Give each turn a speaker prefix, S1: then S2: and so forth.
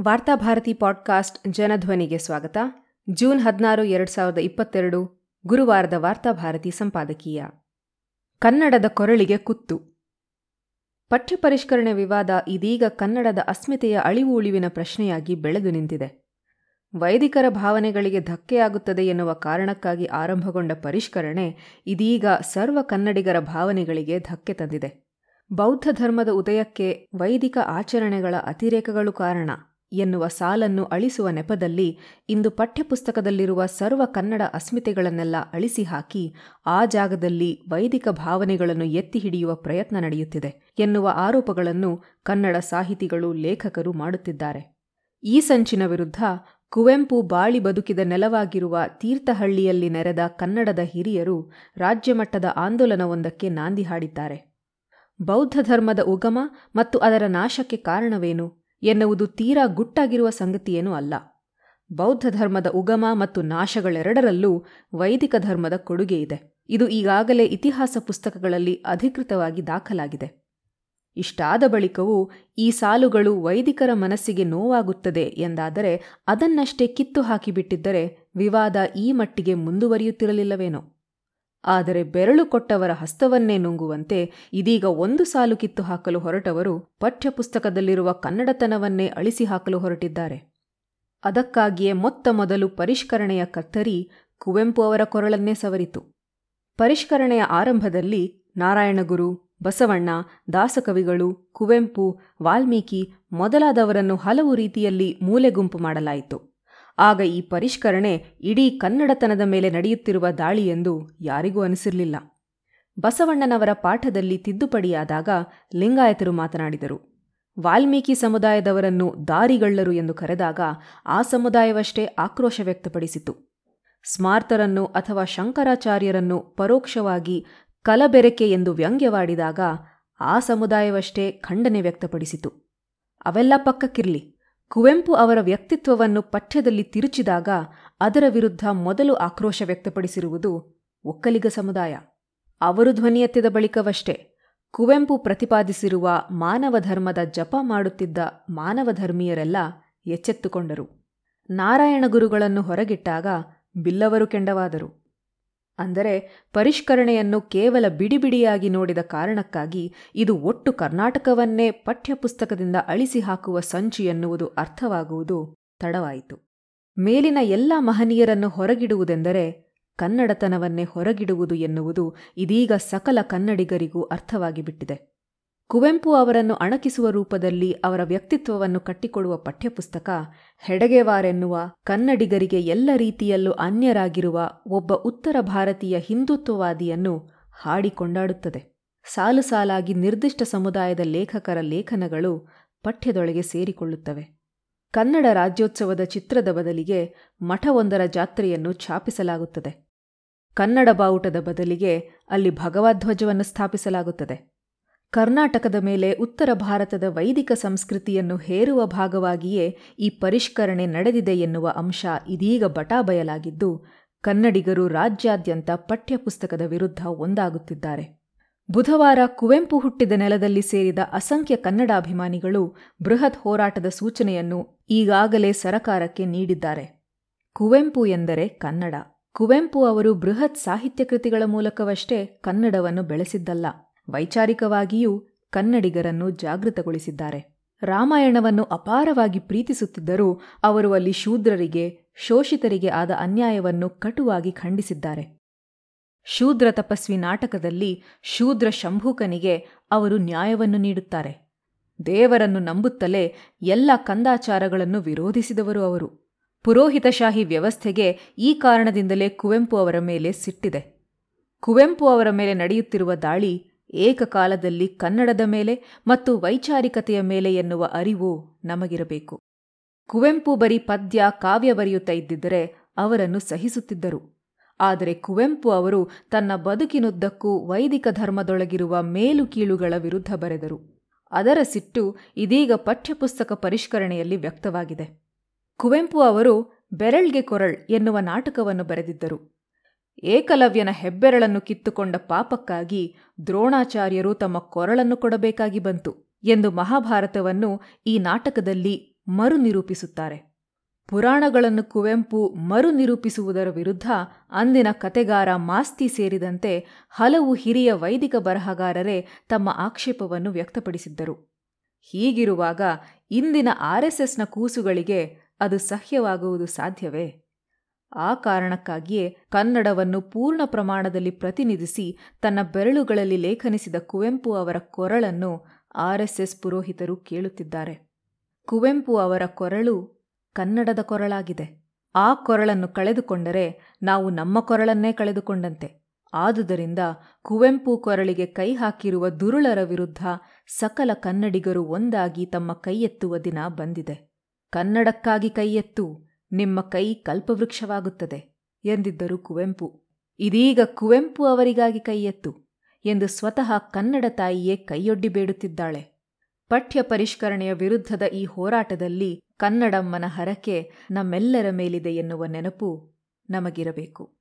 S1: Varthabharati podcast ಜನಧ್ವನಿಗೆ ಸ್ವಾಗತ. June ಹದಿನಾರು, ಎರಡು ಸಾವಿರದ ಇಪ್ಪತ್ತೆರಡು, ಗುರುವಾರದ ವಾರ್ತಾಭಾರತಿ ಸಂಪಾದಕೀಯ. ಕನ್ನಡದ ಕೊರಳಿಗೆ ಕುತ್ತು. ಪಠ್ಯ ಪರಿಷ್ಕರಣೆ ವಿವಾದ ಇದೀಗ ಕನ್ನಡದ ಅಸ್ಮಿತೆಯ ಅಳಿವು ಉಳಿವಿನ ಪ್ರಶ್ನೆಯಾಗಿ ಬೆಳೆದು ನಿಂತಿದೆ. ವೈದಿಕರ ಭಾವನೆಗಳಿಗೆ ಧಕ್ಕೆಯಾಗುತ್ತದೆ ಎನ್ನುವ ಕಾರಣಕ್ಕಾಗಿ ಆರಂಭಗೊಂಡ ಪರಿಷ್ಕರಣೆ ಇದೀಗ ಸರ್ವ ಕನ್ನಡಿಗರ ಭಾವನೆಗಳಿಗೆ ಧಕ್ಕೆ ತಂದಿದೆ. ಬೌದ್ಧ ಧರ್ಮದ ಉದಯಕ್ಕೆ ವೈದಿಕ ಆಚರಣೆಗಳ ಅತಿರೇಕಗಳು ಕಾರಣ. ಎನ್ನುವ ಸಾಲನ್ನು ಅಳಿಸುವ ನೆಪದಲ್ಲಿ ಇಂದು ಪಠ್ಯಪುಸ್ತಕದಲ್ಲಿರುವ ಸರ್ವ ಕನ್ನಡ ಅಸ್ಮಿತೆಗಳನ್ನೆಲ್ಲ ಅಳಿಸಿ ಹಾಕಿ ಆ ಜಾಗದಲ್ಲಿ ವೈದಿಕ ಭಾವನೆಗಳನ್ನು ಎತ್ತಿ ಹಿಡಿಯುವ ಪ್ರಯತ್ನ ನಡೆಯುತ್ತಿದೆ ಎನ್ನುವ ಆರೋಪಗಳನ್ನು ಕನ್ನಡ ಸಾಹಿತಿಗಳು, ಲೇಖಕರು ಮಾಡುತ್ತಿದ್ದಾರೆ. ಈ ಸಂಚಿನ ವಿರುದ್ಧ ಕುವೆಂಪು ಬಾಳಿ ಬದುಕಿದ ನೆಲವಾಗಿರುವ ತೀರ್ಥಹಳ್ಳಿಯಲ್ಲಿ ನೆರೆದ ಕನ್ನಡದ ಹಿರಿಯರು ರಾಜ್ಯಮಟ್ಟದ ಆಂದೋಲನವೊಂದಕ್ಕೆ ನಾಂದಿ ಹಾಡಿದ್ದಾರೆ. ಬೌದ್ಧ ಧರ್ಮದ ಉಗಮ ಮತ್ತು ಅದರ ನಾಶಕ್ಕೆ ಕಾರಣವೇನು? ಎನ್ನುವುದು ತೀರಾ ಗುಟ್ಟಾಗಿರುವ ಸಂಗತಿಯೇನೂ ಅಲ್ಲ. ಬೌದ್ಧ ಧರ್ಮದ ಉಗಮ ಮತ್ತು ನಾಶಗಳೆರಡರಲ್ಲೂ ವೈದಿಕ ಧರ್ಮದ ಕೊಡುಗೆ ಇದೆ. ಇದು ಈಗಾಗಲೇ ಇತಿಹಾಸ ಪುಸ್ತಕಗಳಲ್ಲಿ ಅಧಿಕೃತವಾಗಿ ದಾಖಲಾಗಿದೆ. ಇಷ್ಟಾದ ಬಳಿಕವೂ ಈ ಸಾಲುಗಳು ವೈದಿಕರ ಮನಸ್ಸಿಗೆ ನೋವಾಗುತ್ತದೆ ಎಂದಾದರೆ ಅದನ್ನಷ್ಟೇ ಕಿತ್ತು ಹಾಕಿಬಿಟ್ಟಿದ್ದರೆ ವಿವಾದ ಈ ಮಟ್ಟಿಗೆ ಮುಂದುವರಿಯುತ್ತಿರಲಿಲ್ಲವೇನೋ. ಆದರೆ ಬೆರಳು ಕೊಟ್ಟವರ ಹಸ್ತವನ್ನೇ ನುಂಗುವಂತೆ ಇದೀಗ ಒಂದು ಸಾಲು ಕಿತ್ತು ಹಾಕಲು ಹೊರಟವರು ಪಠ್ಯಪುಸ್ತಕದಲ್ಲಿರುವ ಕನ್ನಡತನವನ್ನೇ ಅಳಿಸಿ ಹಾಕಲು ಹೊರಟಿದ್ದಾರೆ. ಅದಕ್ಕಾಗಿಯೇ ಮೊತ್ತ ಮೊದಲು ಪರಿಷ್ಕರಣೆಯ ಕತ್ತರಿ ಕುವೆಂಪು ಅವರ ಕೊರಳನ್ನೇ ಸವರಿತು. ಪರಿಷ್ಕರಣೆಯ ಆರಂಭದಲ್ಲಿ ನಾರಾಯಣಗುರು, ಬಸವಣ್ಣ, ದಾಸಕವಿಗಳು, ಕುವೆಂಪು, ವಾಲ್ಮೀಕಿ ಮೊದಲಾದವರನ್ನು ಹಲವು ರೀತಿಯಲ್ಲಿ ಮೂಲೆಗುಂಪು ಮಾಡಲಾಯಿತು. ಆಗ ಈ ಪರಿಷ್ಕರಣೆ ಇಡೀ ಕನ್ನಡತನದ ಮೇಲೆ ನಡೆಯುತ್ತಿರುವ ದಾಳಿ ಎಂದು ಯಾರಿಗೂ ಅನಿಸಿರಲಿಲ್ಲ. ಬಸವಣ್ಣನವರ ಪಾಠದಲ್ಲಿ ತಿದ್ದುಪಡಿಯಾದಾಗ ಲಿಂಗಾಯತರು ಮಾತನಾಡಿದರು. ವಾಲ್ಮೀಕಿ ಸಮುದಾಯದವರನ್ನು ದಾರಿಗಳ್ಳರು ಎಂದು ಕರೆದಾಗ ಆ ಸಮುದಾಯವಷ್ಟೇ ಆಕ್ರೋಶ ವ್ಯಕ್ತಪಡಿಸಿತು ಸ್ಮಾರ್ತರನ್ನು ಅಥವಾ ಶಂಕರಾಚಾರ್ಯರನ್ನು ಪರೋಕ್ಷವಾಗಿ ಕಲಬೆರಕೆ ಎಂದು ವ್ಯಂಗ್ಯವಾಡಿದಾಗ ಆ ಸಮುದಾಯವಷ್ಟೇ ಖಂಡನೆ ವ್ಯಕ್ತಪಡಿಸಿತು ಅವೆಲ್ಲ ಪಕ್ಕಕ್ಕಿರಲಿ. ಕುವೆಂಪು ಅವರ ವ್ಯಕ್ತಿತ್ವವನ್ನು ಪಠ್ಯದಲ್ಲಿ ತಿರುಚಿದಾಗ ಅದರ ವಿರುದ್ಧ ಮೊದಲು ಆಕ್ರೋಶ ವ್ಯಕ್ತಪಡಿಸಿರುವುದು ಒಕ್ಕಲಿಗ ಸಮುದಾಯ. ಅವರು ಧ್ವನಿ ಎತ್ತಿದ ಬಳಿಕವಷ್ಟೇ ಕುವೆಂಪು ಪ್ರತಿಪಾದಿಸಿರುವ ಮಾನವ ಧರ್ಮದ ಜಪ ಮಾಡುತ್ತಿದ್ದ ಮಾನವ ಧರ್ಮೀಯರೆಲ್ಲ ಎಚ್ಚೆತ್ತುಕೊಂಡರು. ನಾರಾಯಣ ಗುರುಗಳನ್ನು ಹೊರಗಿಟ್ಟಾಗ ಬಿಲ್ಲವರು ಕೆಂಡವಾದರು. ಅಂದರೆ ಪರಿಷ್ಕರಣೆಯನ್ನು ಕೇವಲ ಬಿಡಿಬಿಡಿಯಾಗಿ ನೋಡಿದ ಕಾರಣಕ್ಕಾಗಿ ಇದು ಒಟ್ಟು ಕರ್ನಾಟಕವನ್ನೇ ಪಠ್ಯಪುಸ್ತಕದಿಂದ ಅಳಿಸಿ ಹಾಕುವ ಸಂಚು ಎನ್ನುವುದು ಅರ್ಥವಾಗುವುದು ತಡವಾಯಿತು. ಮೇಲಿನ ಎಲ್ಲ ಮಹನೀಯರನ್ನು ಹೊರಗಿಡುವುದೆಂದರೆ ಕನ್ನಡತನವನ್ನೇ ಹೊರಗಿಡುವುದು ಎನ್ನುವುದು ಇದೀಗ ಸಕಲ ಕನ್ನಡಿಗರಿಗೂ ಅರ್ಥವಾಗಿಬಿಟ್ಟಿದೆ. ಕುವೆಂಪು ಅವರನ್ನು ಅಣಕಿಸುವ ರೂಪದಲ್ಲಿ ಅವರ ವ್ಯಕ್ತಿತ್ವವನ್ನು ಕಟ್ಟಿಕೊಡುವ ಪಠ್ಯಪುಸ್ತಕ ಹೆಡಗೆವಾರೆನ್ನುವ ಕನ್ನಡಿಗರಿಗೆ ಎಲ್ಲ ರೀತಿಯಲ್ಲೂ ಅನ್ಯರಾಗಿರುವ ಒಬ್ಬ ಉತ್ತರ ಭಾರತೀಯ ಹಿಂದುತ್ವವಾದಿಯನ್ನು ಹಾಡಿಕೊಂಡಾಡುತ್ತದೆ. ಸಾಲು ಸಾಲಾಗಿ ನಿರ್ದಿಷ್ಟ ಸಮುದಾಯದ ಲೇಖಕರ ಲೇಖನಗಳು ಪಠ್ಯದೊಳಗೆ ಸೇರಿಕೊಳ್ಳುತ್ತವೆ. ಕನ್ನಡ ರಾಜ್ಯೋತ್ಸವದ ಚಿತ್ರದ ಬದಲಿಗೆ ಮಠವೊಂದರ ಜಾತ್ರೆಯನ್ನು ಛಾಪಿಸಲಾಗುತ್ತದೆ. ಕನ್ನಡ ಬಾವುಟದ ಬದಲಿಗೆ ಅಲ್ಲಿ ಭಗವಧ್ವಜವನ್ನು ಸ್ಥಾಪಿಸಲಾಗುತ್ತದೆ. ಕರ್ನಾಟಕದ ಮೇಲೆ ಉತ್ತರ ಭಾರತದ ವೈದಿಕ ಸಂಸ್ಕೃತಿಯನ್ನು ಹೇರುವ ಭಾಗವಾಗಿಯೇ ಈ ಪರಿಷ್ಕರಣೆ ನಡೆದಿದೆ ಎನ್ನುವ ಅಂಶ ಇದೀಗ ಬಟಾಬಯಲಾಗಿದ್ದು, ಕನ್ನಡಿಗರು ರಾಜ್ಯಾದ್ಯಂತ ಪಠ್ಯಪುಸ್ತಕದ ವಿರುದ್ಧ ಒಂದಾಗುತ್ತಿದ್ದಾರೆ. ಬುಧವಾರ ಕುವೆಂಪು ಹುಟ್ಟಿದ ನೆಲದಲ್ಲಿ ಸೇರಿದ ಅಸಂಖ್ಯ ಕನ್ನಡಾಭಿಮಾನಿಗಳು ಬೃಹತ್ ಹೋರಾಟದ ಸೂಚನೆಯನ್ನು ಈಗಾಗಲೇ ಸರಕಾರಕ್ಕೆ ನೀಡಿದ್ದಾರೆ. ಕುವೆಂಪು ಎಂದರೆ ಕನ್ನಡ. ಕುವೆಂಪು ಅವರು ಬೃಹತ್ ಸಾಹಿತ್ಯ ಕೃತಿಗಳ ಮೂಲಕವಷ್ಟೇ ಕನ್ನಡವನ್ನು ಬೆಳೆಸಿದ್ದಲ್ಲ. ವೈಚಾರಿಕವಾಗಿಯೂ ಕನ್ನಡಿಗರನ್ನು ಜಾಗೃತಗೊಳಿಸಿದ್ದಾರೆ. ರಾಮಾಯಣವನ್ನು ಅಪಾರವಾಗಿ ಪ್ರೀತಿಸುತ್ತಿದ್ದರೂ ಅವರು ಅಲ್ಲಿ ಶೂದ್ರರಿಗೆ, ಶೋಷಿತರಿಗೆ ಆದ ಅನ್ಯಾಯವನ್ನು ಕಟುವಾಗಿ ಖಂಡಿಸಿದ್ದಾರೆ. ಶೂದ್ರ ತಪಸ್ವಿ ನಾಟಕದಲ್ಲಿ ಶೂದ್ರ ಶಂಭೂಕನಿಗೆ ಅವರು ನ್ಯಾಯವನ್ನು ನೀಡುತ್ತಾರೆ. ದೇವರನ್ನು ನಂಬುತ್ತಲೇ ಎಲ್ಲ ಕಂದಾಚಾರಗಳನ್ನು ವಿರೋಧಿಸಿದವರು ಅವರು. ಪುರೋಹಿತಶಾಹಿ ವ್ಯವಸ್ಥೆಗೆ ಈ ಕಾರಣದಿಂದಲೇ ಕುವೆಂಪು ಅವರ ಮೇಲೆ ಸಿಟ್ಟಿದೆ. ಕುವೆಂಪು ಅವರ ಮೇಲೆ ನಡೆಯುತ್ತಿರುವ ದಾಳಿ ಏಕಕಾಲದಲ್ಲಿ ಕನ್ನಡದ ಮೇಲೆ ಮತ್ತು ವೈಚಾರಿಕತೆಯ ಮೇಲೆ ಎನ್ನುವ ಅರಿವು ನಮಗಿರಬೇಕು. ಕುವೆಂಪು ಬರೀ ಪದ್ಯ, ಕಾವ್ಯ ಬರೆಯುತ್ತಾ ಇದ್ದಿದ್ದರೆ ಅವರನ್ನು ಸಹಿಸುತ್ತಿದ್ದರು. ಆದರೆ ಕುವೆಂಪು ಅವರು ತನ್ನ ಬದುಕಿನುದ್ದಕ್ಕೂ ವೈದಿಕ ಧರ್ಮದೊಳಗಿರುವ ಮೇಲು ಕೀಳುಗಳ ವಿರುದ್ಧ ಬರೆದರು. ಅದರ ಸಿಟ್ಟು ಇದೀಗ ಪಠ್ಯಪುಸ್ತಕ ಪರಿಷ್ಕರಣೆಯಲ್ಲಿ ವ್ಯಕ್ತವಾಗಿದೆ. ಕುವೆಂಪು ಅವರು ಬೆರಳ್ಗೆ ಕೊರಳ್ ಎನ್ನುವ ನಾಟಕವನ್ನು ಬರೆದಿದ್ದರು. ಏಕಲವ್ಯನ ಹೆಬ್ಬೆರಳನ್ನು ಕಿತ್ತುಕೊಂಡ ಪಾಪಕ್ಕಾಗಿ ದ್ರೋಣಾಚಾರ್ಯರು ತಮ್ಮ ಕೊರಳನ್ನು ಕೊಡಬೇಕಾಗಿ ಬಂತು ಎಂದು ಮಹಾಭಾರತವನ್ನು ಈ ನಾಟಕದಲ್ಲಿ ಮರುನಿರೂಪಿಸುತ್ತಾರೆ. ಪುರಾಣಗಳನ್ನು ಕುವೆಂಪು ಮರುನಿರೂಪಿಸುವುದರ ವಿರುದ್ಧ ಅಂದಿನ ಕತೆಗಾರ ಮಾಸ್ತಿ ಸೇರಿದಂತೆ ಹಲವು ಹಿರಿಯ ವೈದಿಕ ಬರಹಗಾರರೇ ತಮ್ಮ ಆಕ್ಷೇಪವನ್ನು ವ್ಯಕ್ತಪಡಿಸಿದ್ದರು. ಹೀಗಿರುವಾಗ ಇಂದಿನ ಆರ್ಎಸ್ಎಸ್ನ ಕೂಸುಗಳಿಗೆ ಅದು ಸಹ್ಯವಾಗುವುದು ಸಾಧ್ಯವೇ? ಆ ಕಾರಣಕ್ಕಾಗಿಯೇ ಕನ್ನಡವನ್ನು ಪೂರ್ಣ ಪ್ರಮಾಣದಲ್ಲಿ ಪ್ರತಿನಿಧಿಸಿ ತನ್ನ ಬೆರಳುಗಳಲ್ಲಿ ಲೇಖನಿಸಿದ ಕುವೆಂಪು ಅವರ ಕೊರಳನ್ನು ಆರ್ಎಸ್ಎಸ್ ಪುರೋಹಿತರು ಕೇಳುತ್ತಿದ್ದಾರೆ. ಕುವೆಂಪು ಅವರ ಕೊರಳು ಕನ್ನಡದ ಕೊರಳಾಗಿದೆ. ಆ ಕೊರಳನ್ನು ಕಳೆದುಕೊಂಡರೆ ನಾವು ನಮ್ಮ ಕೊರಳನ್ನೇ ಕಳೆದುಕೊಂಡಂತೆ. ಆದುದರಿಂದ ಕುವೆಂಪು ಕೊರಳಿಗೆ ಕೈ ಹಾಕಿರುವ ದುರುಳರ ವಿರುದ್ಧ ಸಕಲ ಕನ್ನಡಿಗರು ಒಂದಾಗಿ ತಮ್ಮ ಕೈಯೆತ್ತುವ ದಿನ ಬಂದಿದೆ. ಕನ್ನಡಕ್ಕಾಗಿ ಕೈಯೆತ್ತು. ನಿಮ್ಮ ಕೈ ಕಲ್ಪವೃಕ್ಷವಾಗುತ್ತದೆ ಎಂದಿದ್ದರು ಕುವೆಂಪು. ಇದೀಗ ಕುವೆಂಪು ಅವರಿಗಾಗಿ ಕೈಯೆತ್ತು ಎಂದು ಸ್ವತಃ ಕನ್ನಡ ತಾಯಿಯೇ ಕೈಯೊಡ್ಡಿ ಬೇಡುತ್ತಿದ್ದಾಳೆ. ಪಠ್ಯ ಪರಿಷ್ಕರಣೆಯ ವಿರುದ್ಧದ ಈ ಹೋರಾಟದಲ್ಲಿ ಕನ್ನಡಮ್ಮನ ಹರಕೆ ನಮ್ಮೆಲ್ಲರ ಮೇಲಿದೆ ಎನ್ನುವ ನೆನಪು ನಮಗಿರಬೇಕು.